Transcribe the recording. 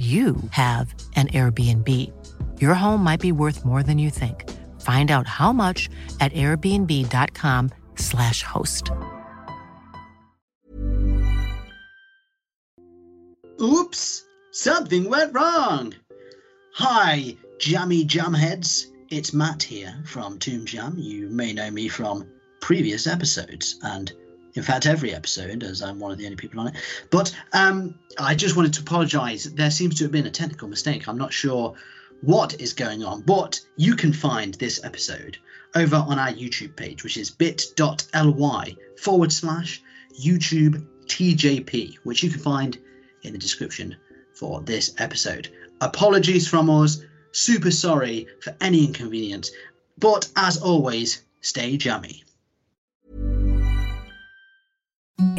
you have an Airbnb. Your home might be worth more than you think. Find out how much at airbnb.com/slash host. Oops! Something went wrong! Hi, jammy jamheads. It's Matt here from Tomb Jam. You may know me from previous episodes and in fact every episode as i'm one of the only people on it. But um, i just wanted to apologize. There seems to have been a technical mistake. I'm not sure what is going on but you can find this episode over on our youtube page which is bit.ly forward slash youtube tjp which you can find in the description for this episode. Apologies from us. Super sorry for any inconvenience. But as always stay jammy